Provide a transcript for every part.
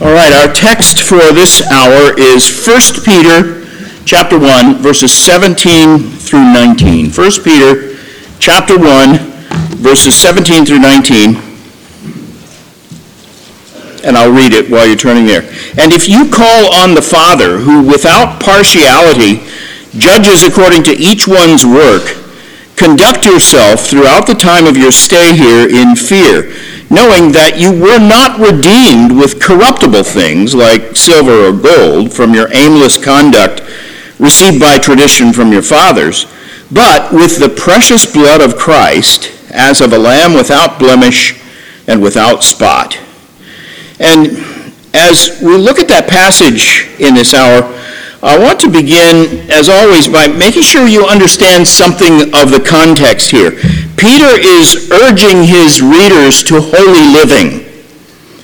All right, our text for this hour is 1 Peter chapter 1 verses 17 through 19. 1 Peter chapter 1 verses 17 through 19. And I'll read it while you're turning there. And if you call on the Father who without partiality judges according to each one's work, conduct yourself throughout the time of your stay here in fear knowing that you were not redeemed with corruptible things like silver or gold from your aimless conduct received by tradition from your fathers, but with the precious blood of Christ, as of a lamb without blemish and without spot. And as we look at that passage in this hour, I want to begin, as always, by making sure you understand something of the context here. Peter is urging his readers to holy living.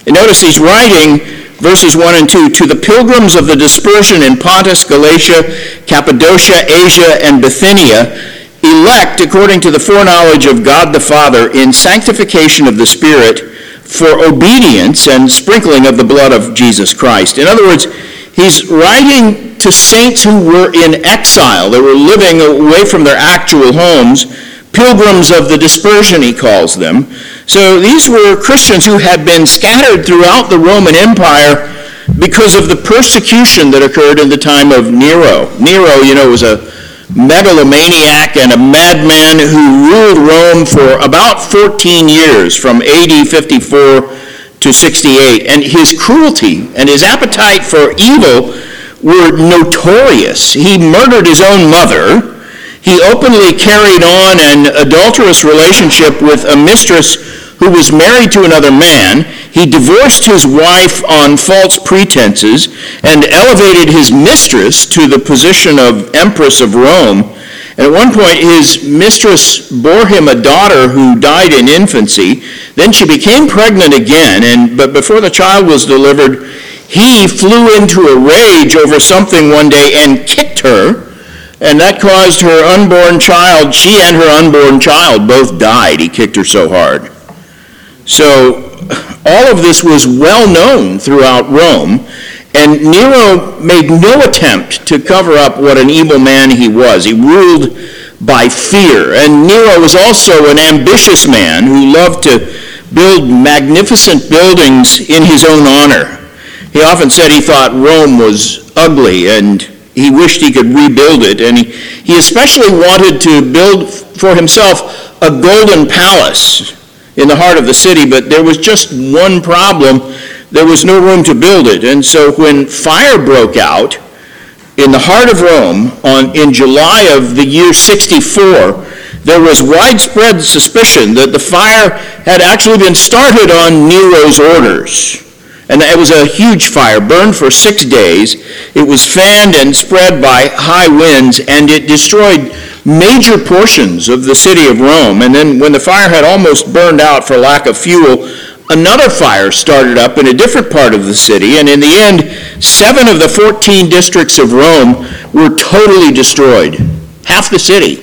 And notice he's writing verses 1 and 2 to the pilgrims of the dispersion in Pontus, Galatia, Cappadocia, Asia, and Bithynia, elect according to the foreknowledge of God the Father in sanctification of the Spirit for obedience and sprinkling of the blood of Jesus Christ. In other words, he's writing to saints who were in exile. They were living away from their actual homes, pilgrims of the dispersion, he calls them. So these were Christians who had been scattered throughout the Roman Empire because of the persecution that occurred in the time of Nero. Nero, you know, was a megalomaniac and a madman who ruled Rome for about 14 years, from AD 54 to 68. And his cruelty and his appetite for evil were notorious. He murdered his own mother. He openly carried on an adulterous relationship with a mistress who was married to another man. He divorced his wife on false pretenses and elevated his mistress to the position of Empress of Rome. And at one point, his mistress bore him a daughter who died in infancy. Then she became pregnant again, and, but before the child was delivered, he flew into a rage over something one day and kicked her, and that caused her unborn child, she and her unborn child both died. He kicked her so hard. So all of this was well known throughout Rome, and Nero made no attempt to cover up what an evil man he was. He ruled by fear. And Nero was also an ambitious man who loved to build magnificent buildings in his own honor. He often said he thought Rome was ugly and he wished he could rebuild it. And he, he especially wanted to build for himself a golden palace in the heart of the city, but there was just one problem. There was no room to build it. And so when fire broke out in the heart of Rome on, in July of the year 64, there was widespread suspicion that the fire had actually been started on Nero's orders. And it was a huge fire, burned for six days. It was fanned and spread by high winds, and it destroyed major portions of the city of Rome. And then, when the fire had almost burned out for lack of fuel, another fire started up in a different part of the city. And in the end, seven of the 14 districts of Rome were totally destroyed. Half the city.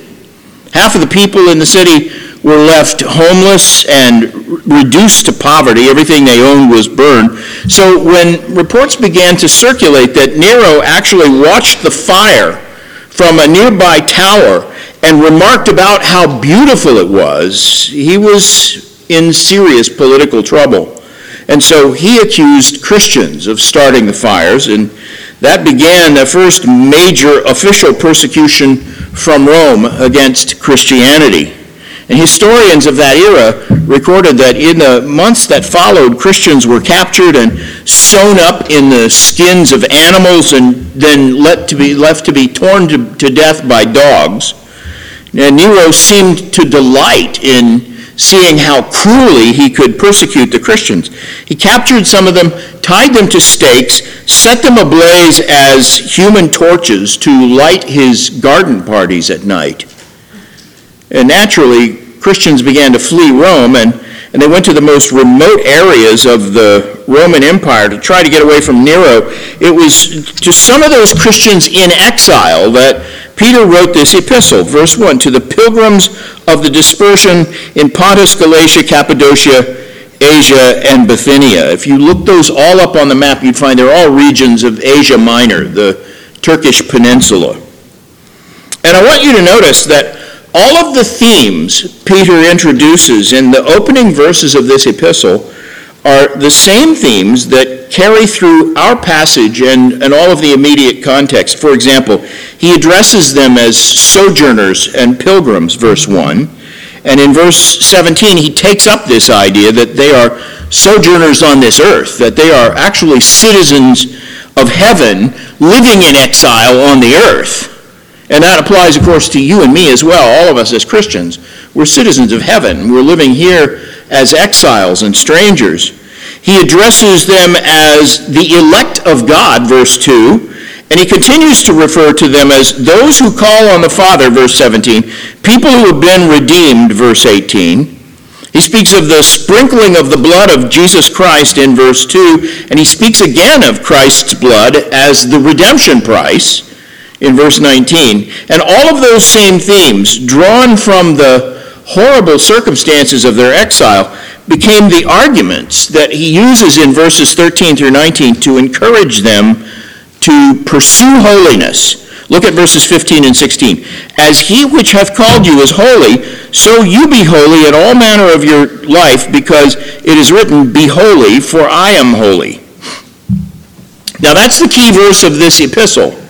Half of the people in the city were left homeless and reduced to poverty. Everything they owned was burned. So when reports began to circulate that Nero actually watched the fire from a nearby tower and remarked about how beautiful it was, he was in serious political trouble. And so he accused Christians of starting the fires, and that began the first major official persecution from Rome against Christianity. And historians of that era recorded that in the months that followed, Christians were captured and sewn up in the skins of animals and then let to be, left to be torn to, to death by dogs. And Nero seemed to delight in seeing how cruelly he could persecute the Christians. He captured some of them, tied them to stakes, set them ablaze as human torches to light his garden parties at night. And naturally, Christians began to flee Rome and, and they went to the most remote areas of the Roman Empire to try to get away from Nero. It was to some of those Christians in exile that Peter wrote this epistle. Verse 1 To the pilgrims of the dispersion in Pontus, Galatia, Cappadocia, Asia, and Bithynia. If you look those all up on the map, you'd find they're all regions of Asia Minor, the Turkish peninsula. And I want you to notice that all of the themes Peter introduces in the opening verses of this epistle are the same themes that carry through our passage and, and all of the immediate context. For example, he addresses them as sojourners and pilgrims, verse 1. And in verse 17, he takes up this idea that they are sojourners on this earth, that they are actually citizens of heaven living in exile on the earth. And that applies, of course, to you and me as well, all of us as Christians. We're citizens of heaven. We're living here as exiles and strangers. He addresses them as the elect of God, verse 2, and he continues to refer to them as those who call on the Father, verse 17, people who have been redeemed, verse 18. He speaks of the sprinkling of the blood of Jesus Christ in verse 2, and he speaks again of Christ's blood as the redemption price in verse 19. And all of those same themes, drawn from the horrible circumstances of their exile, became the arguments that he uses in verses 13 through 19 to encourage them to pursue holiness. Look at verses 15 and 16. As he which hath called you is holy, so you be holy in all manner of your life, because it is written, Be holy, for I am holy. Now that's the key verse of this epistle.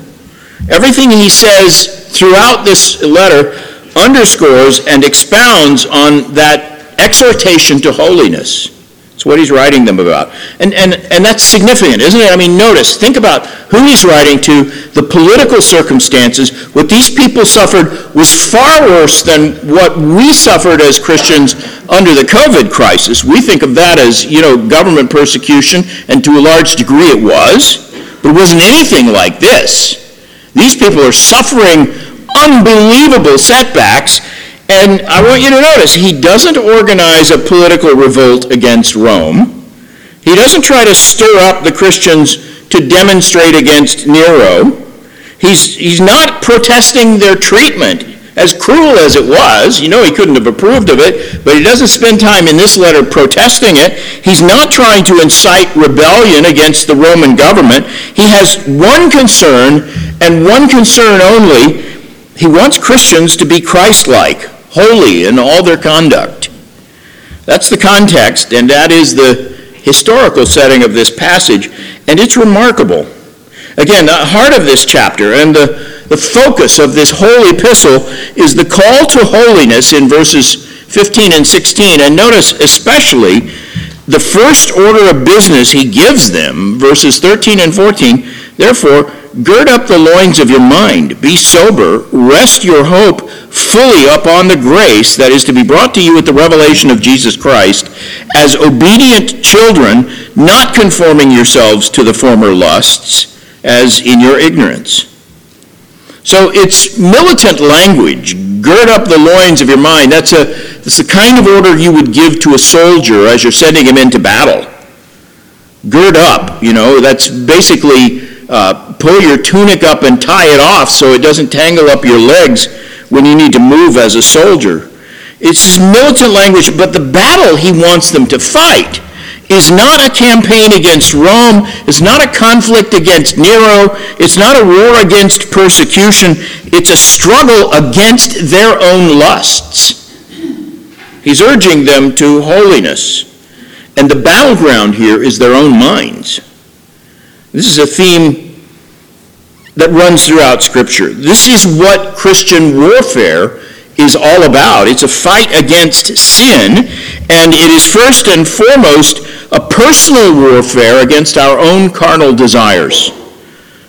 Everything he says throughout this letter underscores and expounds on that exhortation to holiness. It's what he's writing them about. And, and, and that's significant, isn't it? I mean, notice, think about who he's writing to, the political circumstances. What these people suffered was far worse than what we suffered as Christians under the COVID crisis. We think of that as, you know, government persecution, and to a large degree it was. But it wasn't anything like this. These people are suffering unbelievable setbacks and I want you to notice, he doesn't organize a political revolt against Rome. He doesn't try to stir up the Christians to demonstrate against Nero. He's, he's not protesting their treatment, as cruel as it was. You know, he couldn't have approved of it, but he doesn't spend time in this letter protesting it. He's not trying to incite rebellion against the Roman government. He has one concern, and one concern only. He wants Christians to be Christ like holy in all their conduct. That's the context, and that is the historical setting of this passage, and it's remarkable. Again, the heart of this chapter and the, the focus of this whole epistle is the call to holiness in verses 15 and 16. And notice especially the first order of business he gives them, verses 13 and 14. Therefore, Gird up the loins of your mind, be sober, rest your hope fully upon the grace that is to be brought to you at the revelation of Jesus Christ, as obedient children, not conforming yourselves to the former lusts, as in your ignorance. So it's militant language. Gird up the loins of your mind. That's, a, that's the kind of order you would give to a soldier as you're sending him into battle. Gird up, you know, that's basically uh, pull your tunic up and tie it off so it doesn't tangle up your legs when you need to move as a soldier. It's militant language, but the battle he wants them to fight is not a campaign against Rome, it's not a conflict against Nero, it's not a war against persecution, it's a struggle against their own lusts. He's urging them to holiness. And the battleground here is their own minds. This is a theme that runs throughout Scripture. This is what Christian warfare is all about. It's a fight against sin, and it is first and foremost a personal warfare against our own carnal desires.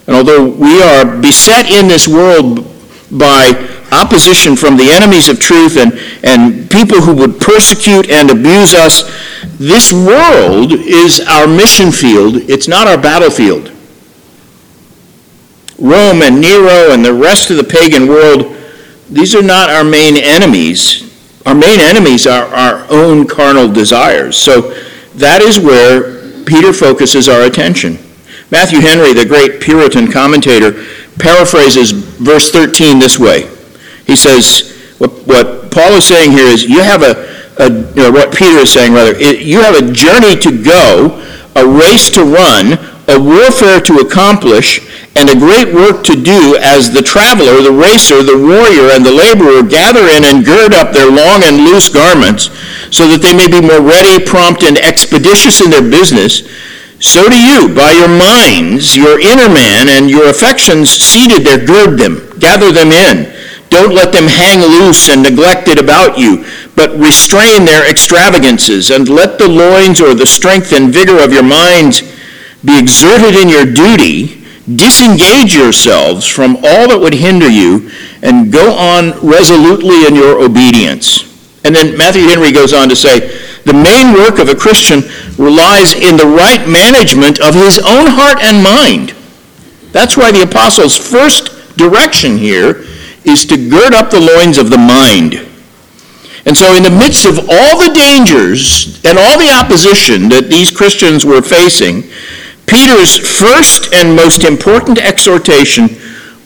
And although we are beset in this world by opposition from the enemies of truth and, and people who would persecute and abuse us, this world is our mission field. It's not our battlefield. Rome and Nero and the rest of the pagan world, these are not our main enemies. Our main enemies are our own carnal desires. So that is where Peter focuses our attention. Matthew Henry, the great Puritan commentator, paraphrases verse 13 this way. He says, what, what Paul is saying here is, you have a, a, what Peter is saying rather, you have a journey to go, a race to run, a warfare to accomplish, and a great work to do as the traveler, the racer, the warrior, and the laborer gather in and gird up their long and loose garments, so that they may be more ready, prompt, and expeditious in their business. So do you, by your minds, your inner man, and your affections seated there, gird them, gather them in. Don't let them hang loose and neglected about you, but restrain their extravagances, and let the loins or the strength and vigor of your minds be exerted in your duty disengage yourselves from all that would hinder you and go on resolutely in your obedience. And then Matthew Henry goes on to say, the main work of a Christian relies in the right management of his own heart and mind. That's why the apostles' first direction here is to gird up the loins of the mind. And so, in the midst of all the dangers and all the opposition that these Christians were facing, Peter's first and most important exhortation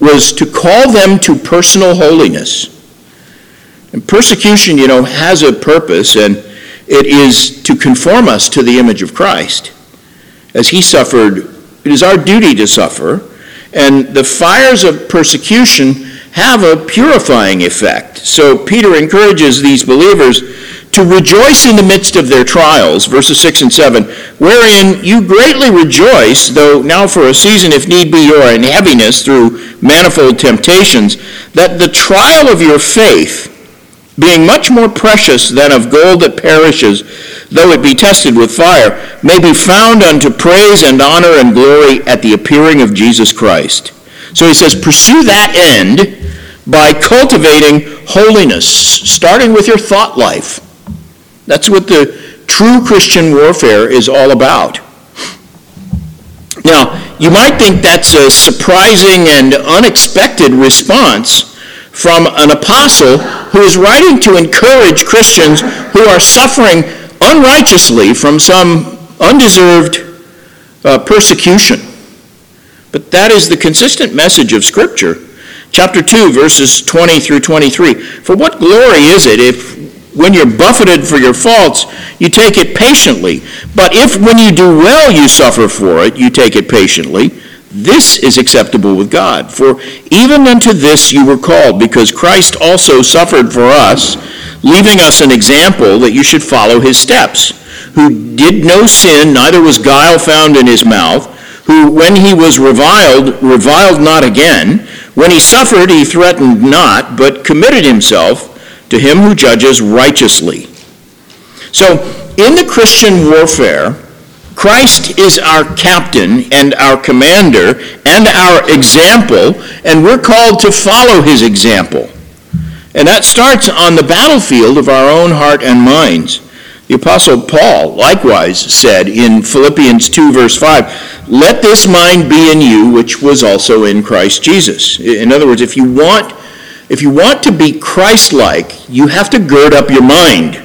was to call them to personal holiness. And persecution, you know, has a purpose, and it is to conform us to the image of Christ. As he suffered, it is our duty to suffer, and the fires of persecution have a purifying effect. So Peter encourages these believers to rejoice in the midst of their trials, verses 6 and 7, wherein you greatly rejoice, though now for a season, if need be, you are in heaviness through manifold temptations, that the trial of your faith, being much more precious than of gold that perishes, though it be tested with fire, may be found unto praise and honor and glory at the appearing of Jesus Christ. So he says, pursue that end by cultivating holiness, starting with your thought life. That's what the true Christian warfare is all about. Now, you might think that's a surprising and unexpected response from an apostle who is writing to encourage Christians who are suffering unrighteously from some undeserved uh, persecution. But that is the consistent message of Scripture. Chapter 2, verses 20 through 23. For what glory is it if when you're buffeted for your faults, you take it patiently. But if when you do well you suffer for it, you take it patiently, this is acceptable with God. For even unto this you were called, because Christ also suffered for us, leaving us an example that you should follow his steps, who did no sin, neither was guile found in his mouth, who when he was reviled, reviled not again, when he suffered, he threatened not, but committed himself to him who judges righteously. So, in the Christian warfare, Christ is our captain and our commander and our example, and we're called to follow his example. And that starts on the battlefield of our own heart and minds. The Apostle Paul likewise said in Philippians 2, verse 5, Let this mind be in you, which was also in Christ Jesus. In other words, if you want if you want to be Christ like, you have to gird up your mind.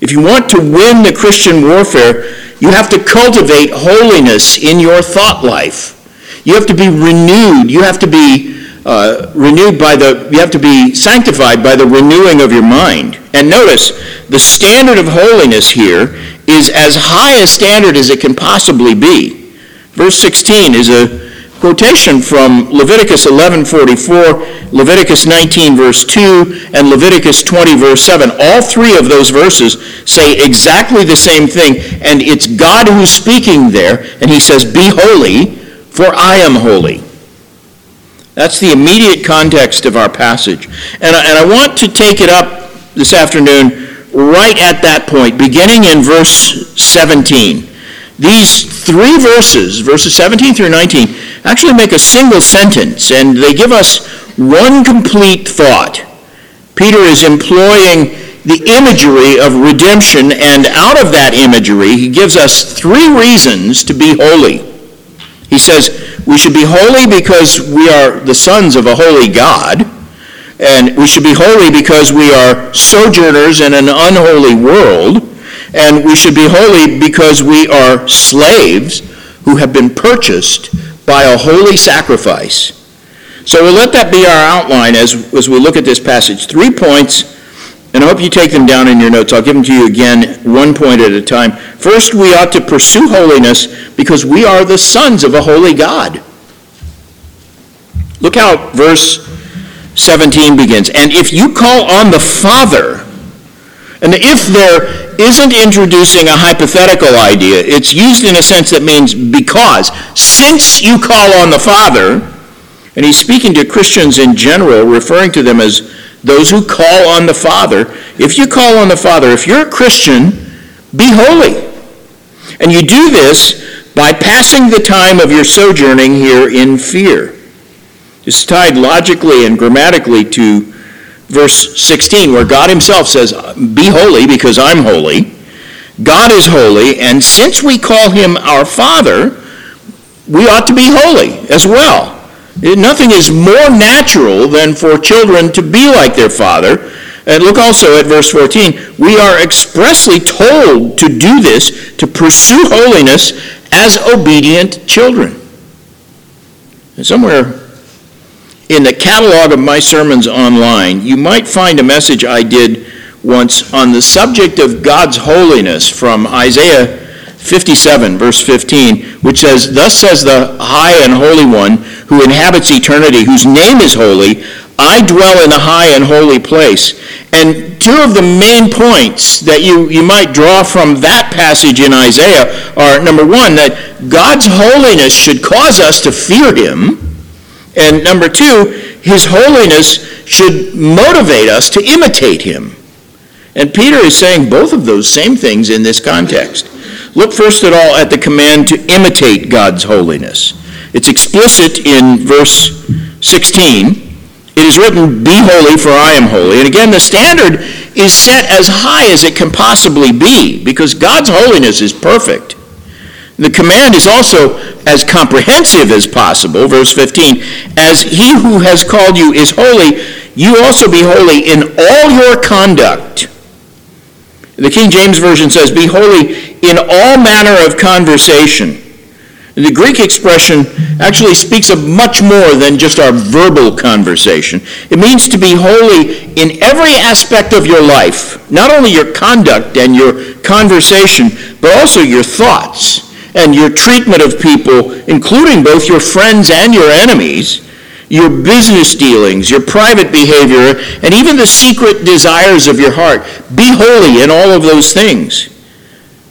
If you want to win the Christian warfare, you have to cultivate holiness in your thought life. You have to be renewed. You have to be uh, renewed by the, you have to be sanctified by the renewing of your mind. And notice, the standard of holiness here is as high a standard as it can possibly be. Verse 16 is a quotation from Leviticus 11:44, Leviticus 19 verse 2, and Leviticus 20 verse 7. All three of those verses say exactly the same thing, and it's God who's speaking there, and he says, "Be holy, for I am holy." That's the immediate context of our passage. And I, and I want to take it up this afternoon right at that point, beginning in verse 17. These three verses, verses 17 through 19, actually make a single sentence, and they give us one complete thought. Peter is employing the imagery of redemption, and out of that imagery, he gives us three reasons to be holy. He says, we should be holy because we are the sons of a holy God, and we should be holy because we are sojourners in an unholy world and we should be holy because we are slaves who have been purchased by a holy sacrifice. So we'll let that be our outline as, as we look at this passage. Three points And I hope you take them down in your notes. I'll give them to you again, one point at a time. First, we ought to pursue holiness because we are the sons of a holy God. Look how verse 17 begins. And if you call on the Father, and if there isn't introducing a hypothetical idea, it's used in a sense that means because. Since you call on the Father, and he's speaking to Christians in general, referring to them as those who call on the Father. If you call on the Father, if you're a Christian, be holy. And you do this by passing the time of your sojourning here in fear. It's tied logically and grammatically to verse 16, where God Himself says, Be holy because I'm holy. God is holy, and since we call Him our Father, we ought to be holy as well. Nothing is more natural than for children to be like their father. And look also at verse 14. We are expressly told to do this, to pursue holiness as obedient children. And somewhere in the catalog of my sermons online, you might find a message I did once on the subject of God's holiness from Isaiah 57, verse 15, which says, Thus says the high and holy one who inhabits eternity, whose name is holy, I dwell in a high and holy place. And two of the main points that you, you might draw from that passage in Isaiah are number one, that God's holiness should cause us to fear him. And number two, his holiness should motivate us to imitate him. And Peter is saying both of those same things in this context. Look first of all at the command to imitate God's holiness. It's explicit in verse 16. It is written, Be holy, for I am holy. And again, the standard is set as high as it can possibly be because God's holiness is perfect. The command is also as comprehensive as possible. Verse 15 As he who has called you is holy, you also be holy in all your conduct. The King James Version says, Be holy in all manner of conversation. The Greek expression actually speaks of much more than just our verbal conversation. It means to be holy in every aspect of your life, not only your conduct and your conversation, but also your thoughts and your treatment of people, including both your friends and your enemies, your business dealings, your private behavior, and even the secret desires of your heart. Be holy in all of those things.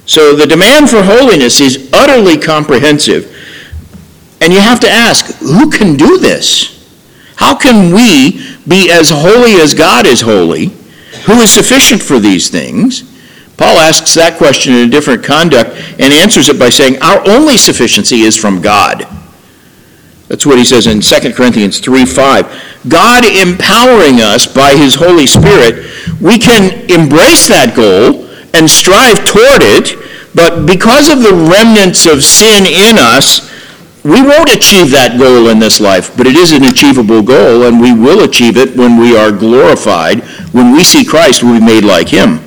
So the demand for holiness is utterly comprehensive. And you have to ask, who can do this? How can we be as holy as God is holy? Who is sufficient for these things? Paul asks that question in a different conduct and answers it by saying, Our only sufficiency is from God. That's what he says in 2 Corinthians 3 5. God empowering us by his Holy Spirit, we can embrace that goal and strive toward it, but because of the remnants of sin in us, we won't achieve that goal in this life, but it is an achievable goal, and we will achieve it when we are glorified. When we see Christ, we'll be made like him.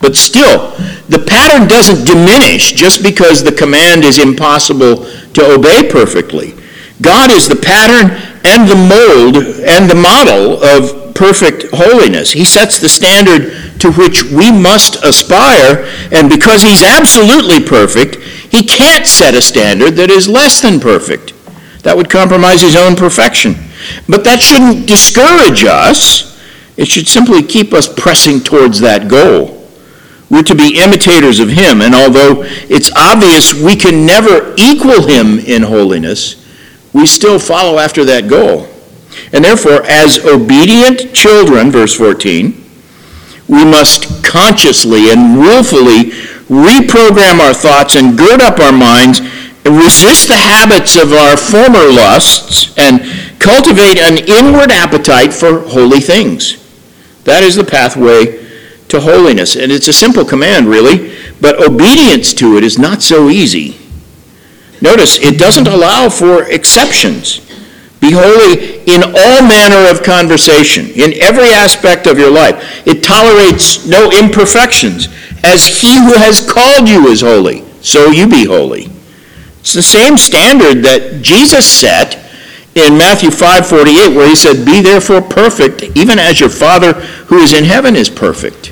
But still, the pattern doesn't diminish just because the command is impossible to obey perfectly. God is the pattern and the mold and the model of perfect holiness. He sets the standard to which we must aspire, and because he's absolutely perfect, he can't set a standard that is less than perfect. That would compromise his own perfection. But that shouldn't discourage us. It should simply keep us pressing towards that goal. We're to be imitators of him, and although it's obvious we can never equal him in holiness, we still follow after that goal. And therefore, as obedient children, verse 14, we must consciously and willfully reprogram our thoughts and gird up our minds and resist the habits of our former lusts and cultivate an inward appetite for holy things. That is the pathway to holiness. And it's a simple command, really, but obedience to it is not so easy. Notice, it doesn't allow for exceptions. Be holy in all manner of conversation, in every aspect of your life. It tolerates no imperfections. As he who has called you is holy, so you be holy. It's the same standard that Jesus set in Matthew 5:48 where he said, "Be therefore perfect, even as your Father who is in heaven is perfect."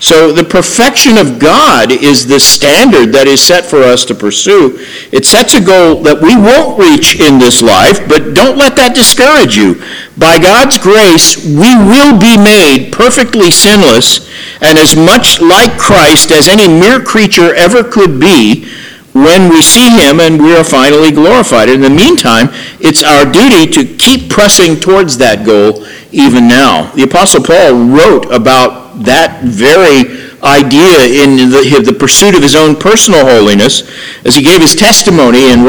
So the perfection of God is the standard that is set for us to pursue. It sets a goal that we won't reach in this life, but don't let that discourage you. By God's grace, we will be made perfectly sinless and as much like Christ as any mere creature ever could be when we see him and we are finally glorified. In the meantime, it's our duty to keep pressing towards that goal even now. The Apostle Paul wrote about that very idea in the, the, pursuit of his own personal holiness as he gave his testimony in,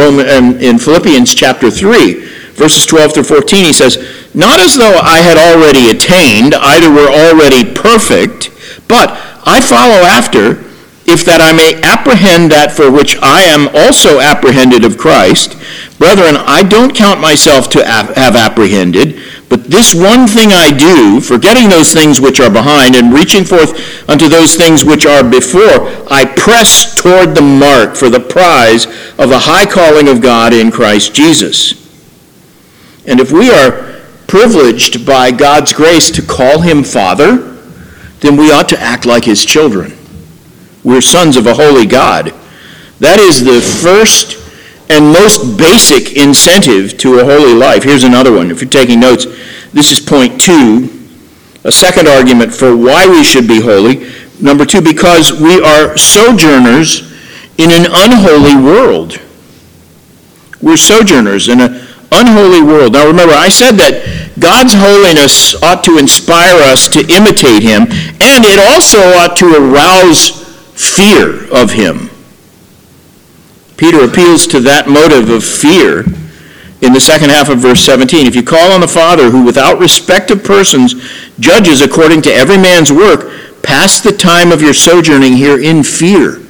in Philippians chapter 3, verses 12 through 14. He says, Not as though I had already attained, either were already perfect, but I follow after, if that I may apprehend that for which I am also apprehended of Christ. Brethren, I don't count myself to have apprehended. But this one thing I do, forgetting those things which are behind and reaching forth unto those things which are before, I press toward the mark for the prize of the high calling of God in Christ Jesus. And if we are privileged by God's grace to call him Father, then we ought to act like his children. We're sons of a holy God. That is the first and most basic incentive to a holy life. Here's another one. If you're taking notes, this is point two. A second argument for why we should be holy. Number two, because we are sojourners in an unholy world. We're sojourners in an unholy world. Now remember, I said that God's holiness ought to inspire us to imitate Him, and it also ought to arouse fear of Him. Peter appeals to that motive of fear in the second half of verse 17. If you call on the Father, who without respect of persons judges according to every man's work, pass the time of your sojourning here in fear.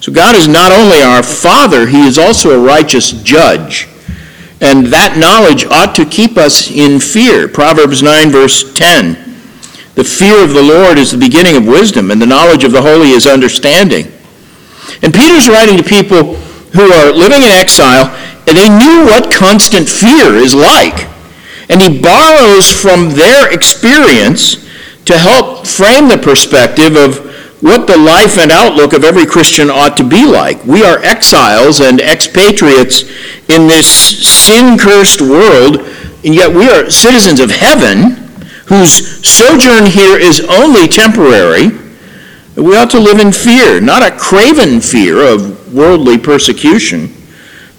So God is not only our Father, He is also a righteous judge. And that knowledge ought to keep us in fear. Proverbs 9, verse 10. The fear of the Lord is the beginning of wisdom, and the knowledge of the holy is understanding. And Peter's writing to people who are living in exile, and they knew what constant fear is like. And he borrows from their experience to help frame the perspective of what the life and outlook of every Christian ought to be like. We are exiles and expatriates in this sin cursed world, and yet we are citizens of heaven whose sojourn here is only temporary we ought to live in fear, not a craven fear of worldly persecution,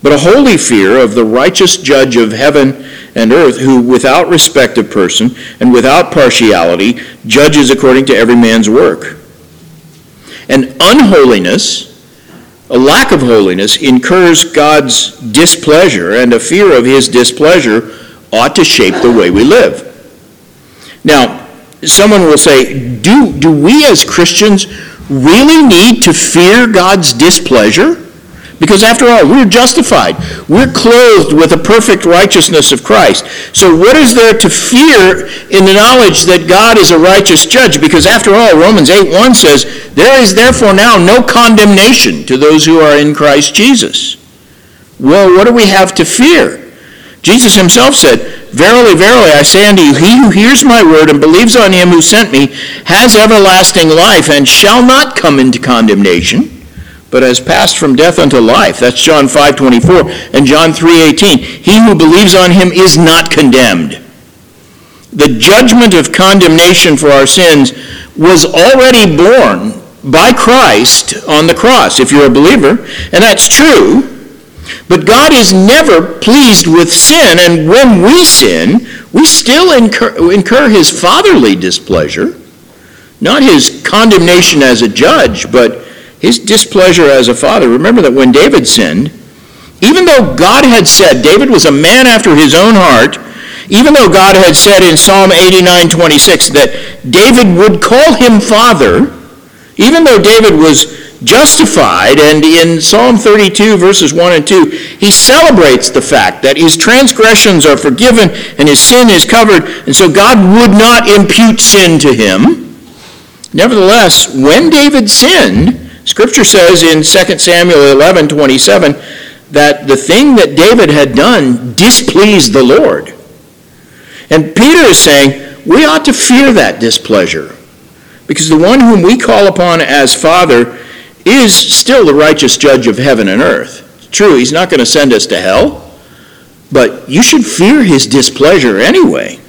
but a holy fear of the righteous judge of heaven and earth, who, without respect of person and without partiality, judges according to every man's work. And unholiness, a lack of holiness, incurs God's displeasure, and a fear of his displeasure ought to shape the way we live. Now, someone will say, do, do we as Christians really need to fear God's displeasure? Because after all, we're justified. We're clothed with the perfect righteousness of Christ. So what is there to fear in the knowledge that God is a righteous judge? Because after all, Romans 8 1 says, There is therefore now no condemnation to those who are in Christ Jesus. Well, what do we have to fear? Jesus himself said, Verily, verily, I say unto you, he who hears my word and believes on him who sent me has everlasting life and shall not come into condemnation, but has passed from death unto life. That's John 5.24 and John 3.18. He who believes on him is not condemned. The judgment of condemnation for our sins was already borne by Christ on the cross, if you're a believer, and that's true. But God is never pleased with sin, and when we sin, we still incur, incur his fatherly displeasure, not his condemnation as a judge, but his displeasure as a father. Remember that when David sinned, even though God had said David was a man after his own heart, even though God had said in Psalm 89:26 that David would call him father, even though David was justified. And in Psalm 32, verses 1 and 2, he celebrates the fact that his transgressions are forgiven and his sin is covered, and so God would not impute sin to him. Nevertheless, when David sinned, Scripture says in 2 Samuel 11, 27, that the thing that David had done displeased the Lord. And Peter is saying, we ought to fear that displeasure. Because the one whom we call upon as Father is still the righteous judge of heaven and earth. true, he's not going to send us to hell, but you should fear his displeasure anyway.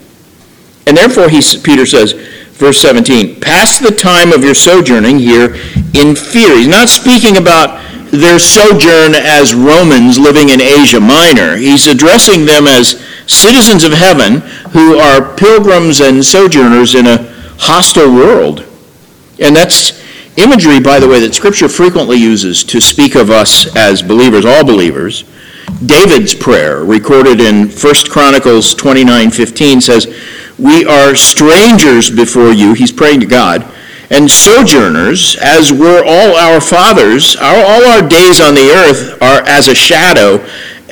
And therefore, he, Peter says, verse 17, pass the time of your sojourning here in fear. He's not speaking about their sojourn as Romans living in Asia Minor. He's addressing them as citizens of heaven who are pilgrims and sojourners in a hostile world. And that's imagery, by the way, that Scripture frequently uses to speak of us as believers, all believers. David's prayer, recorded in 1 Chronicles 29:15, says, "We are strangers before you." He's praying to God and sojourners, as were all our fathers. Our, all our days on the earth are as a shadow,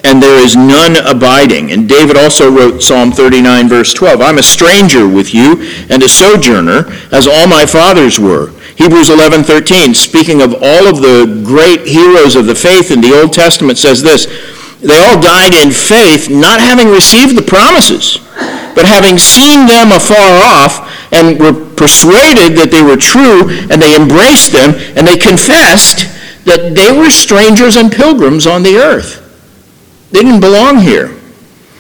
and there is none abiding. And David also wrote Psalm 39, verse 12 I'm a stranger with you and a sojourner, as all my fathers were. Hebrews 11:13, speaking of all of the great heroes of the faith in the Old Testament, says this They all died in faith, not having received the promises, but having seen them afar off and were persuaded that they were true, and they embraced them, and they confessed that they were strangers and pilgrims on the earth. They didn't belong here.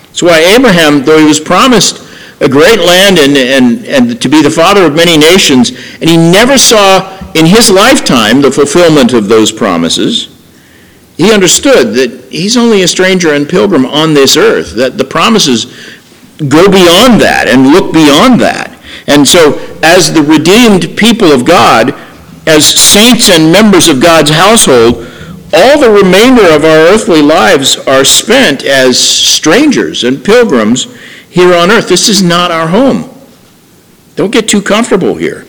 That's why Abraham, though he was promised a great land and, and, and to be the father of many nations, and he never saw in his lifetime the fulfillment of those promises, he understood that he's only a stranger and pilgrim on this earth, that the promises go beyond that and look beyond that. And so, as the redeemed people of God, as saints and members of God's household, all the remainder of our earthly lives are spent as strangers and pilgrims here on earth. This is not our home. Don't get too comfortable here.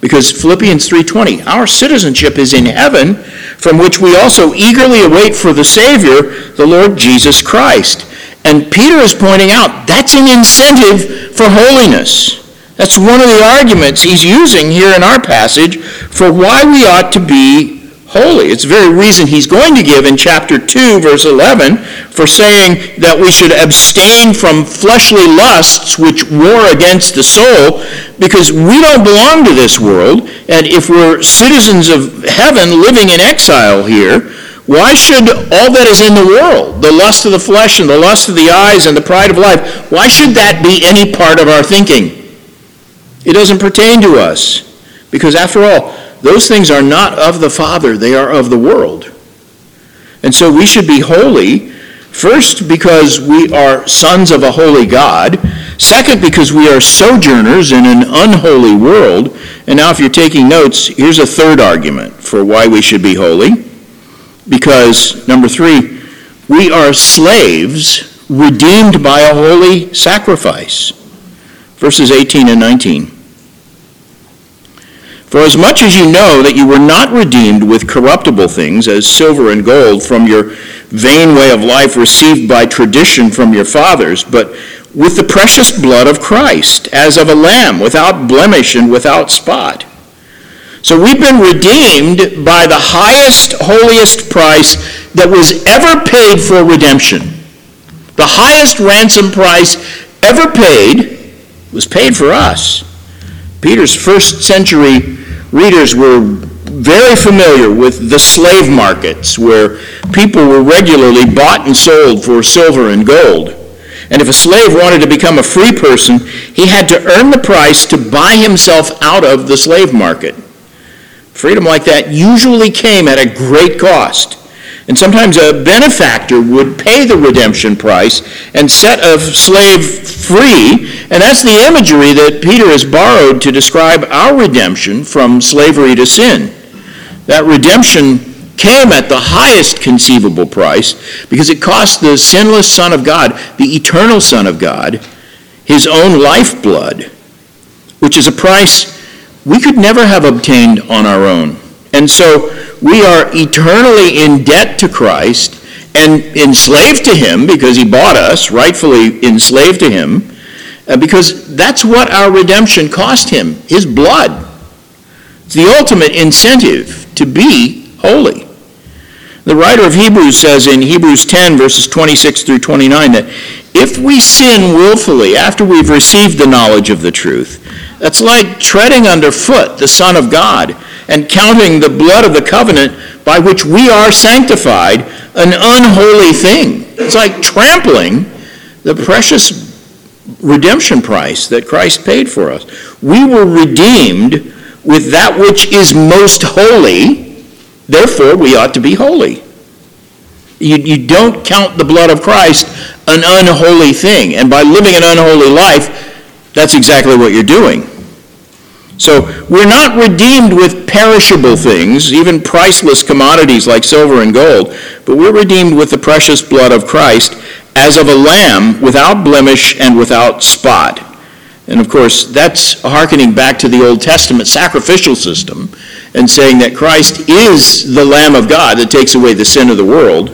Because Philippians 3:20, our citizenship is in heaven, from which we also eagerly await for the Savior, the Lord Jesus Christ. And Peter is pointing out that's an incentive for holiness. That's one of the arguments he's using here in our passage for why we ought to be holy. It's the very reason he's going to give in chapter 2, verse 11, for saying that we should abstain from fleshly lusts which war against the soul, because we don't belong to this world, and if we're citizens of heaven living in exile here, why should all that is in the world, the lust of the flesh and the lust of the eyes and the pride of life, why should that be any part of our thinking? It doesn't pertain to us. Because after all, those things are not of the Father, they are of the world. And so we should be holy, first because we are sons of a holy God, second because we are sojourners in an unholy world. And now, if you're taking notes, here's a third argument for why we should be holy. Because, number three, we are slaves redeemed by a holy sacrifice. Verses 18 and 19. For as much as you know that you were not redeemed with corruptible things, as silver and gold, from your vain way of life received by tradition from your fathers, but with the precious blood of Christ, as of a lamb, without blemish and without spot. So we've been redeemed by the highest, holiest price that was ever paid for redemption. The highest ransom price ever paid was paid for us. Peter's first century readers were very familiar with the slave markets where people were regularly bought and sold for silver and gold. And if a slave wanted to become a free person, he had to earn the price to buy himself out of the slave market. Freedom like that usually came at a great cost. And sometimes a benefactor would pay the redemption price and set a slave free. And that's the imagery that Peter has borrowed to describe our redemption from slavery to sin. That redemption came at the highest conceivable price because it cost the sinless Son of God, the eternal Son of God, his own lifeblood, which is a price we could never have obtained on our own. And so we are eternally in debt to Christ and enslaved to Him because He bought us, rightfully enslaved to Him, uh, because that's what our redemption cost Him His blood. It's the ultimate incentive to be holy. The writer of Hebrews says in Hebrews 10, verses 26 through 29, that if we sin willfully after we've received the knowledge of the truth, that's like treading underfoot the Son of God and counting the blood of the covenant by which we are sanctified an unholy thing. It's like trampling the precious redemption price that Christ paid for us. We were redeemed with that which is most holy, therefore we ought to be holy. You, you don't count the blood of Christ an unholy thing, and by living an unholy life, that's exactly what you're doing. So we're not redeemed with perishable things, even priceless commodities like silver and gold, but we're redeemed with the precious blood of Christ as of a lamb without blemish and without spot. And of course, that's hearkening back to the Old Testament sacrificial system and saying that Christ is the Lamb of God that takes away the sin of the world.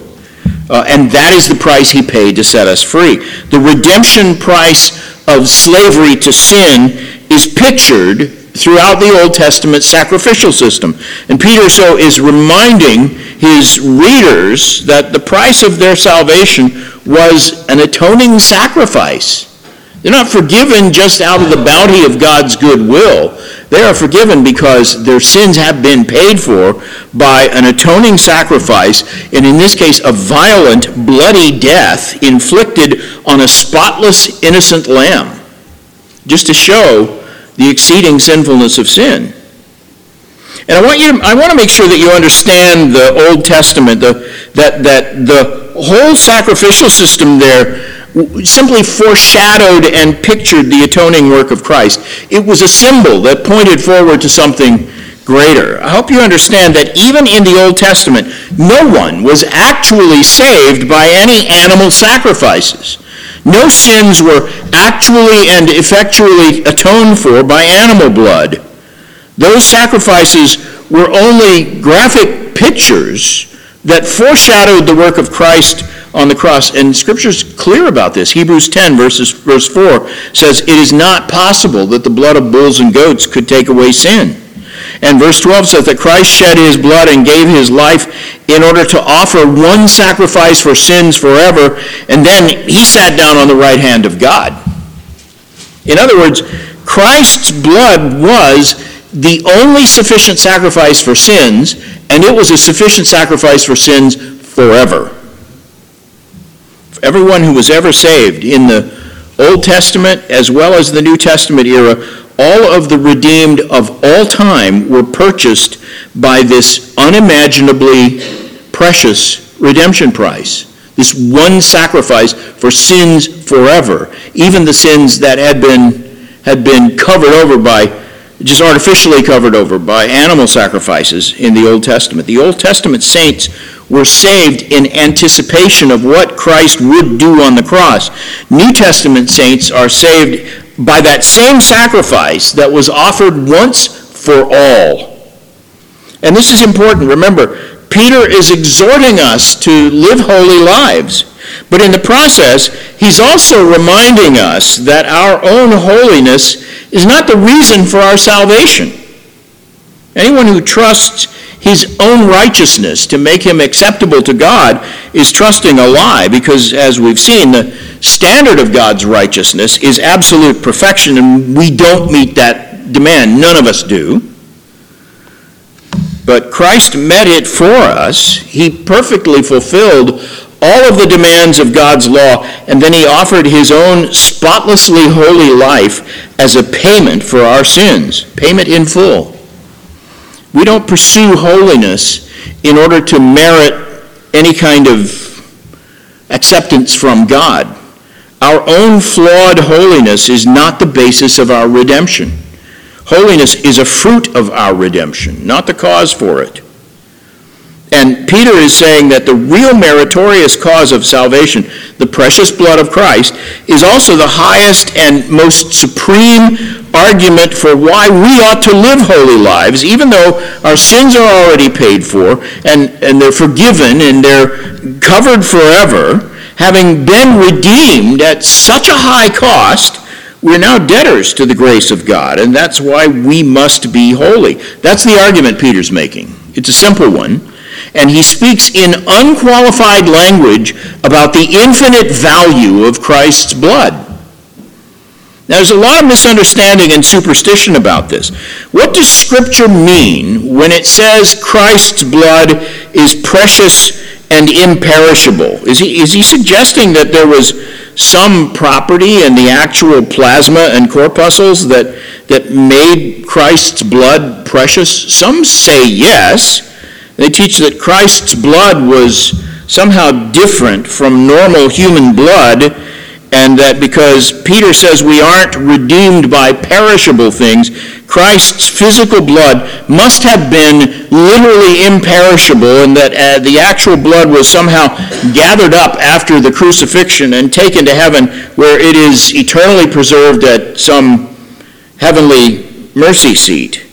Uh, and that is the price he paid to set us free. The redemption price of slavery to sin is pictured throughout the Old Testament sacrificial system. And Peter so is reminding his readers that the price of their salvation was an atoning sacrifice. They're not forgiven just out of the bounty of God's goodwill. They are forgiven because their sins have been paid for by an atoning sacrifice, and in this case, a violent, bloody death inflicted on a spotless, innocent lamb, just to show the exceeding sinfulness of sin. And I want you to, I want to make sure that you understand the Old Testament, the, that, that the whole sacrificial system there simply foreshadowed and pictured the atoning work of Christ. It was a symbol that pointed forward to something greater. I hope you understand that even in the Old Testament, no one was actually saved by any animal sacrifices. No sins were actually and effectually atoned for by animal blood. Those sacrifices were only graphic pictures that foreshadowed the work of Christ on the cross. And Scripture's clear about this. Hebrews 10, verses, verse 4 says, It is not possible that the blood of bulls and goats could take away sin. And verse 12 says that Christ shed his blood and gave his life in order to offer one sacrifice for sins forever, and then he sat down on the right hand of God. In other words, Christ's blood was the only sufficient sacrifice for sins, and it was a sufficient sacrifice for sins forever. Everyone who was ever saved in the Old Testament as well as the New Testament era all of the redeemed of all time were purchased by this unimaginably precious redemption price. This one sacrifice for sins forever, even the sins that had been, had been covered over by, just artificially covered over by animal sacrifices in the Old Testament. The Old Testament saints were saved in anticipation of what Christ would do on the cross. New Testament saints are saved by that same sacrifice that was offered once for all. And this is important. Remember, Peter is exhorting us to live holy lives. But in the process, he's also reminding us that our own holiness is not the reason for our salvation. Anyone who trusts his own righteousness to make him acceptable to God is trusting a lie because, as we've seen, the standard of God's righteousness is absolute perfection, and we don't meet that demand. None of us do. But Christ met it for us. He perfectly fulfilled all of the demands of God's law, and then he offered his own spotlessly holy life as a payment for our sins, payment in full. We don't pursue holiness in order to merit any kind of acceptance from God. Our own flawed holiness is not the basis of our redemption. Holiness is a fruit of our redemption, not the cause for it. And Peter is saying that the real meritorious cause of salvation, the precious blood of Christ, is also the highest and most supreme argument for why we ought to live holy lives, even though our sins are already paid for and, and they're forgiven and they're covered forever, having been redeemed at such a high cost. We're now debtors to the grace of God, and that's why we must be holy. That's the argument Peter's making. It's a simple one. and he speaks in unqualified language about the infinite value of Christ's blood. Now, there's a lot of misunderstanding and superstition about this. What does Scripture mean when it says Christ's blood is precious and imperishable? Is he, is he suggesting that there was some property in the actual plasma and corpuscles that, that made Christ's blood precious? Some say yes. They teach that Christ's blood was somehow different from normal human blood, and that because Peter says we aren't redeemed by perishable things, Christ's physical blood must have been literally imperishable, and that uh, the actual blood was somehow gathered up after the crucifixion and taken to heaven, where it is eternally preserved at some heavenly mercy seat.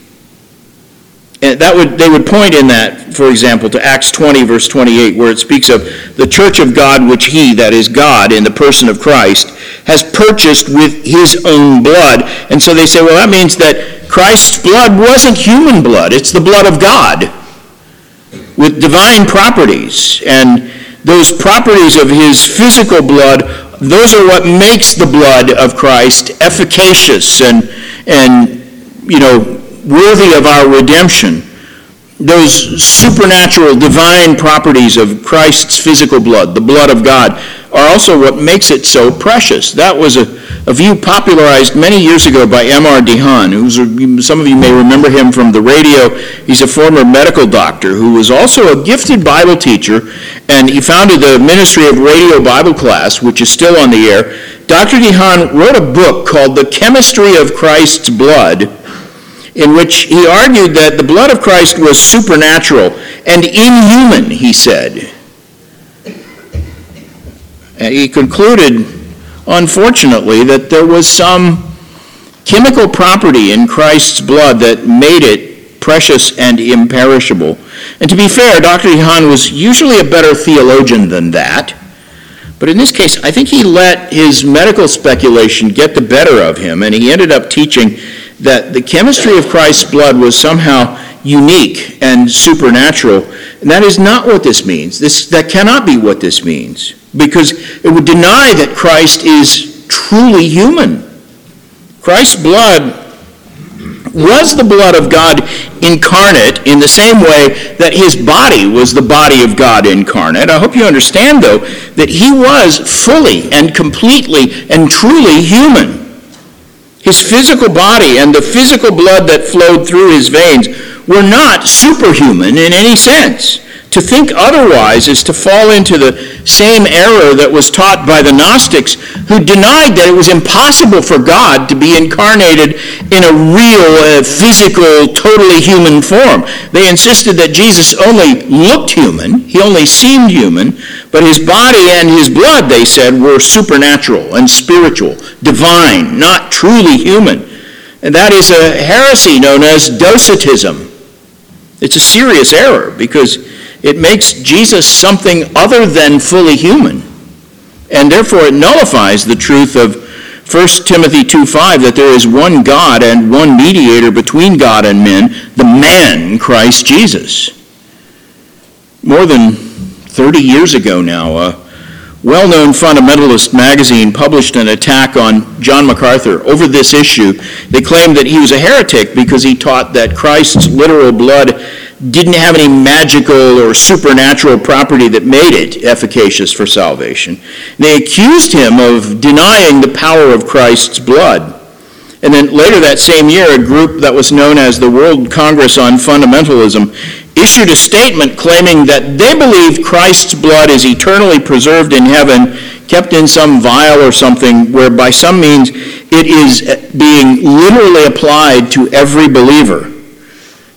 And that would, they would point in that, for example, to Acts 20, verse 28, where it speaks of the church of God, which he, that is God, in the person of Christ, has purchased with his own blood. And so they say, well, that means that Christ's blood wasn't human blood, it's the blood of God with divine properties. And those properties of his physical blood, those are what makes the blood of Christ efficacious and, and you know, worthy of our redemption, those supernatural divine properties of Christ's physical blood, the blood of God, are also what makes it so precious. That was a, a view popularized many years ago by M.R. DeHaan, who's some of you may remember him from the radio. He's a former medical doctor who was also a gifted Bible teacher, and he founded the Ministry of Radio Bible Class, which is still on the air. Dr. DeHaan wrote a book called The Chemistry of Christ's Blood, in which he argued that the blood of Christ was supernatural and inhuman, he said. And he concluded, unfortunately, that there was some chemical property in Christ's blood that made it precious and imperishable. And to be fair, Dr. DeHaan was usually a better theologian than that. But in this case, I think he let his medical speculation get the better of him, and he ended up teaching that the chemistry of Christ's blood was somehow unique and supernatural. And that is not what this means. This, that cannot be what this means, because it would deny that Christ is truly human. Christ's blood was the blood of God incarnate in the same way that his body was the body of God incarnate. I hope you understand, though, that he was fully and completely and truly human. His physical body and the physical blood that flowed through his veins were not superhuman in any sense. To think otherwise is to fall into the same error that was taught by the Gnostics, who denied that it was impossible for God to be incarnated in a real, uh, physical, totally human form. They insisted that Jesus only looked human, he only seemed human, but his body and his blood, they said, were supernatural and spiritual, divine, not truly human. And that is a heresy known as docetism. It's a serious error because it makes Jesus something other than fully human. And therefore it nullifies the truth of 1 Timothy 2:5 that there is one God and one mediator between God and men, the man Christ Jesus. More than 30 years ago now, a well-known fundamentalist magazine published an attack on John MacArthur over this issue. They claimed that he was a heretic because he taught that Christ's literal blood didn't have any magical or supernatural property that made it efficacious for salvation. They accused him of denying the power of Christ's blood. And then later that same year, a group that was known as the World Congress on Fundamentalism issued a statement claiming that they believe Christ's blood is eternally preserved in heaven, kept in some vial or something, where by some means it is being literally applied to every believer.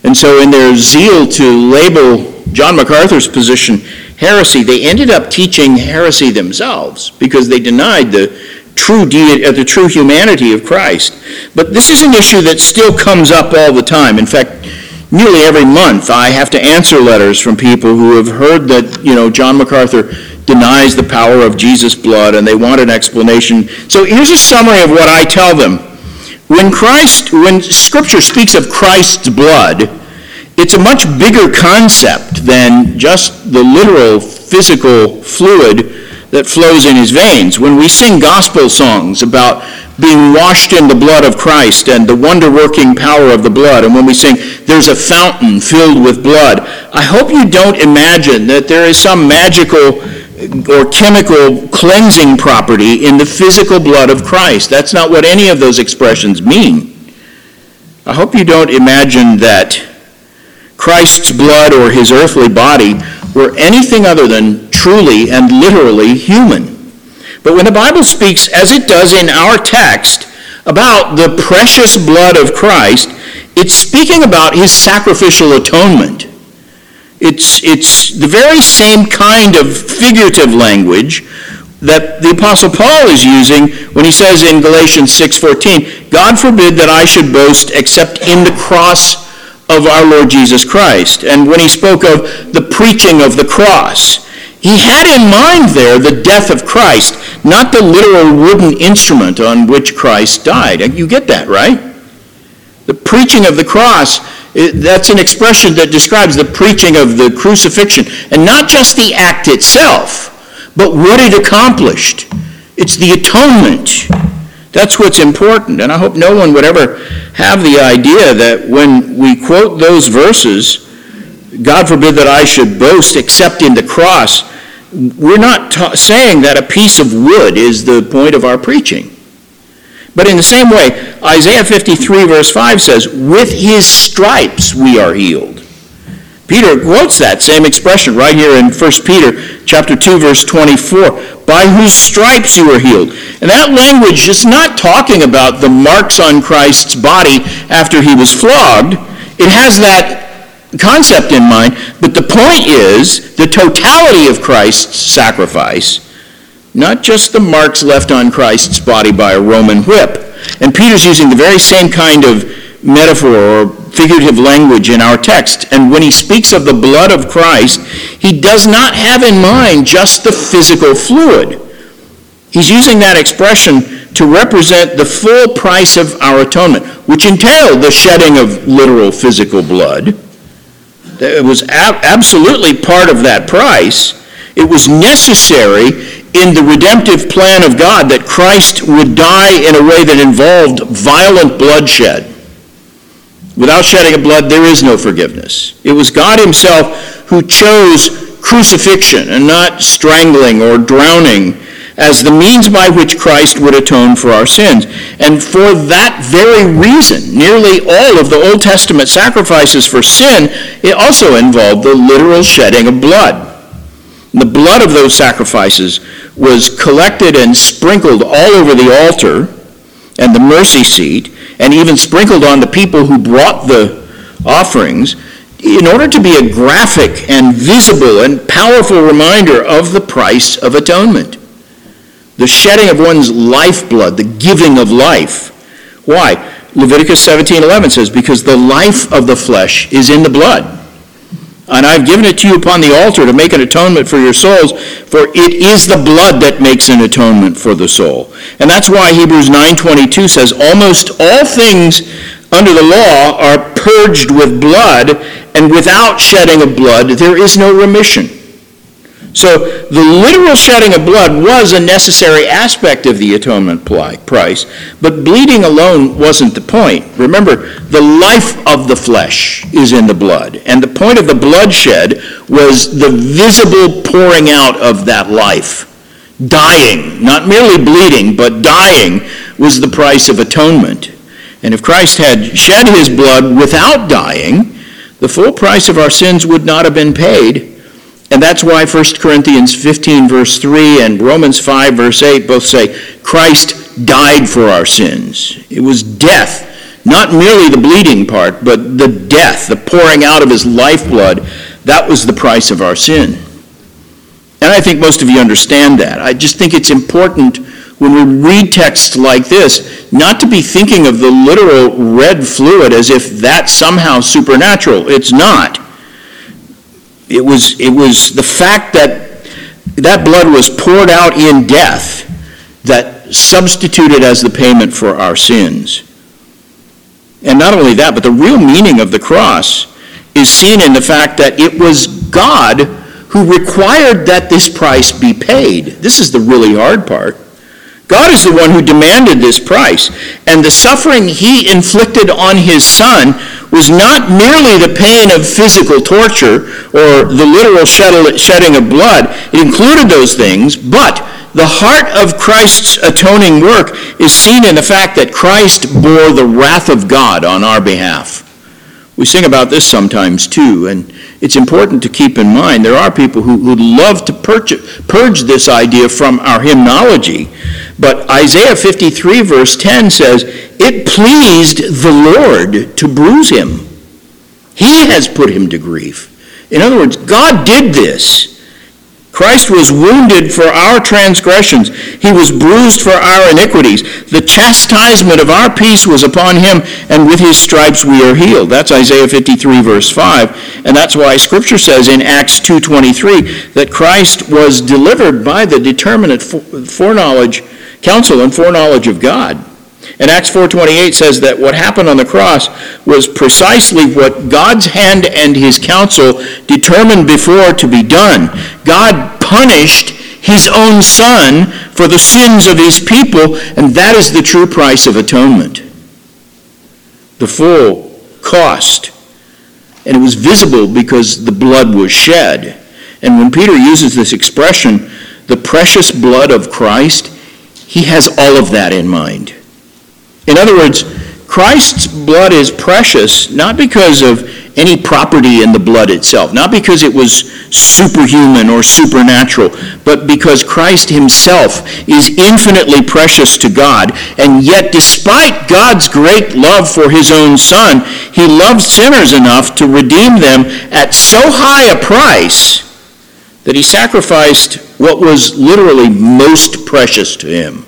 And so, in their zeal to label John MacArthur's position heresy, they ended up teaching heresy themselves because they denied the true deity, uh, the true humanity of Christ. But this is an issue that still comes up all the time. In fact, nearly every month I have to answer letters from people who have heard that, you know, John MacArthur denies the power of Jesus' blood and they want an explanation. So here's a summary of what I tell them. When Christ, when Scripture speaks of Christ's blood, It's a much bigger concept than just the literal physical fluid that flows in his veins. When we sing gospel songs about being washed in the blood of Christ and the wonder working power of the blood, and when we sing, There's a fountain filled with blood, I hope you don't imagine that there is some magical or chemical cleansing property in the physical blood of Christ. That's not what any of those expressions mean. I hope you don't imagine that Christ's blood or his earthly body were anything other than truly and literally human. But when the Bible speaks, as it does in our text, about the precious blood of Christ, it's speaking about his sacrificial atonement. It's, it's the very same kind of figurative language that the apostle paul is using when he says in galatians 6.14 god forbid that i should boast except in the cross of our lord jesus christ. And when he spoke of the preaching of the cross he had in mind there the death of christ not the literal wooden instrument on which christ died. You get that right? The preaching of the cross that's an expression that describes the preaching of the crucifixion and not just the act itself but what it accomplished. It's the atonement. That's what's important. And I hope no one would ever have the idea that when we quote those verses, God forbid that I should boast except in the cross, we're not ta- saying that a piece of wood is the point of our preaching. But in the same way, Isaiah 53, verse 5 says, With his stripes we are healed. Peter quotes that same expression right here in 1 Peter chapter 2 verse 24, by whose stripes you were healed. And that language is not talking about the marks on Christ's body after he was flogged. It has that concept in mind, but the point is the totality of Christ's sacrifice, not just the marks left on Christ's body by a Roman whip. And Peter's using the very same kind of metaphor or figurative language in our text. And when he speaks of the blood of Christ, he does not have in mind just the physical fluid. He's using that expression to represent the full price of our atonement, which entailed the shedding of literal physical blood. It was ab- absolutely part of that price. It was necessary in the redemptive plan of God that Christ would die in a way that involved violent bloodshed. Without shedding of blood, there is no forgiveness. It was God Himself who chose crucifixion and not strangling or drowning as the means by which Christ would atone for our sins. And for that very reason, nearly all of the Old Testament sacrifices for sin, it also involved the literal shedding of blood. The blood of those sacrifices was collected and sprinkled all over the altar and the mercy seat and even sprinkled on the people who brought the offerings in order to be a graphic and visible and powerful reminder of the price of atonement. The shedding of one's lifeblood, the giving of life. Why? Leviticus 17:11 says because the life of the flesh is in the blood. And I've given it to you upon the altar to make an atonement for your souls, for it is the blood that makes an atonement for the soul. And that's why Hebrews 9:22 says almost all things under the law are purged with blood, and without shedding of blood there is no remission. So the literal shedding of blood was a necessary aspect of the atonement price, but bleeding alone wasn't the point. Remember, the life of the flesh is in the blood, and the point of the bloodshed was the visible pouring out of that life. Dying, not merely bleeding, but dying was the price of atonement. And if Christ had shed his blood without dying, the full price of our sins would not have been paid and that's why 1 Corinthians 15, verse 3, and Romans 5, verse 8 both say, Christ died for our sins. It was death, not merely the bleeding part, but the death, the pouring out of his lifeblood. That was the price of our sin. And I think most of you understand that. I just think it's important when we read texts like this not to be thinking of the literal red fluid as if that's somehow supernatural. It's not. It was, it was the fact that that blood was poured out in death that substituted as the payment for our sins. And not only that, but the real meaning of the cross is seen in the fact that it was God who required that this price be paid. This is the really hard part. God is the one who demanded this price, and the suffering he inflicted on his son was not merely the pain of physical torture or the literal shedding of blood. It included those things, but the heart of Christ's atoning work is seen in the fact that Christ bore the wrath of God on our behalf. We sing about this sometimes too, and it's important to keep in mind there are people who would love to purge, purge this idea from our hymnology. But Isaiah 53, verse 10 says, It pleased the Lord to bruise him. He has put him to grief. In other words, God did this. Christ was wounded for our transgressions. He was bruised for our iniquities. The chastisement of our peace was upon him, and with his stripes we are healed. That's Isaiah 53 verse 5. And that's why scripture says in Acts 2.23 that Christ was delivered by the determinate foreknowledge, counsel and foreknowledge of God. And Acts 4:28 says that what happened on the cross was precisely what God's hand and his counsel determined before to be done. God punished his own son for the sins of his people, and that is the true price of atonement. The full cost. And it was visible because the blood was shed. And when Peter uses this expression, the precious blood of Christ, he has all of that in mind. In other words, Christ's blood is precious not because of any property in the blood itself, not because it was superhuman or supernatural, but because Christ himself is infinitely precious to God. And yet, despite God's great love for his own Son, he loved sinners enough to redeem them at so high a price that he sacrificed what was literally most precious to him.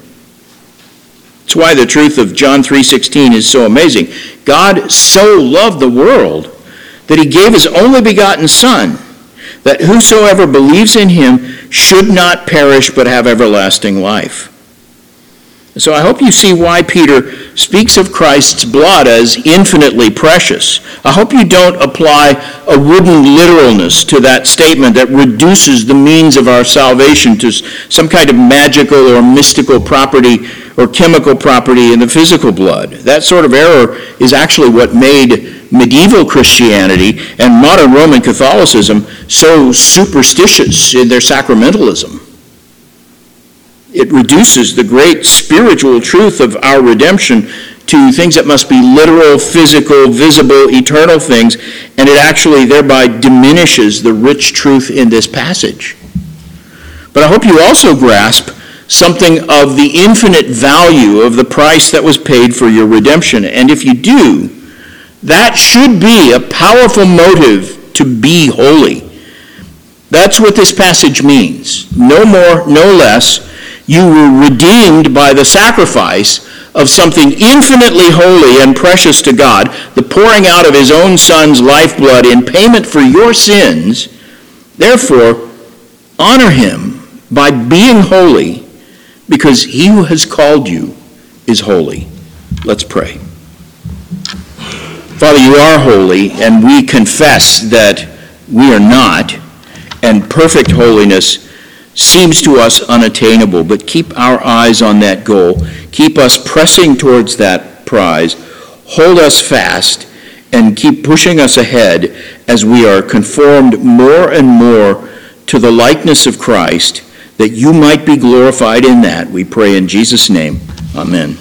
That's why the truth of John 3:16 is so amazing. God so loved the world that he gave his only begotten son that whosoever believes in him should not perish but have everlasting life. So I hope you see why Peter speaks of Christ's blood as infinitely precious. I hope you don't apply a wooden literalness to that statement that reduces the means of our salvation to some kind of magical or mystical property or chemical property in the physical blood. That sort of error is actually what made medieval Christianity and modern Roman Catholicism so superstitious in their sacramentalism it reduces the great spiritual truth of our redemption to things that must be literal, physical, visible, eternal things, and it actually thereby diminishes the rich truth in this passage. But I hope you also grasp something of the infinite value of the price that was paid for your redemption. And if you do, that should be a powerful motive to be holy. That's what this passage means. No more, no less you were redeemed by the sacrifice of something infinitely holy and precious to God, the pouring out of his own son's lifeblood in payment for your sins. Therefore, honor him by being holy because he who has called you is holy. Let's pray. Father, you are holy, and we confess that we are not, and perfect holiness seems to us unattainable, but keep our eyes on that goal. Keep us pressing towards that prize. Hold us fast and keep pushing us ahead as we are conformed more and more to the likeness of Christ, that you might be glorified in that. We pray in Jesus' name. Amen.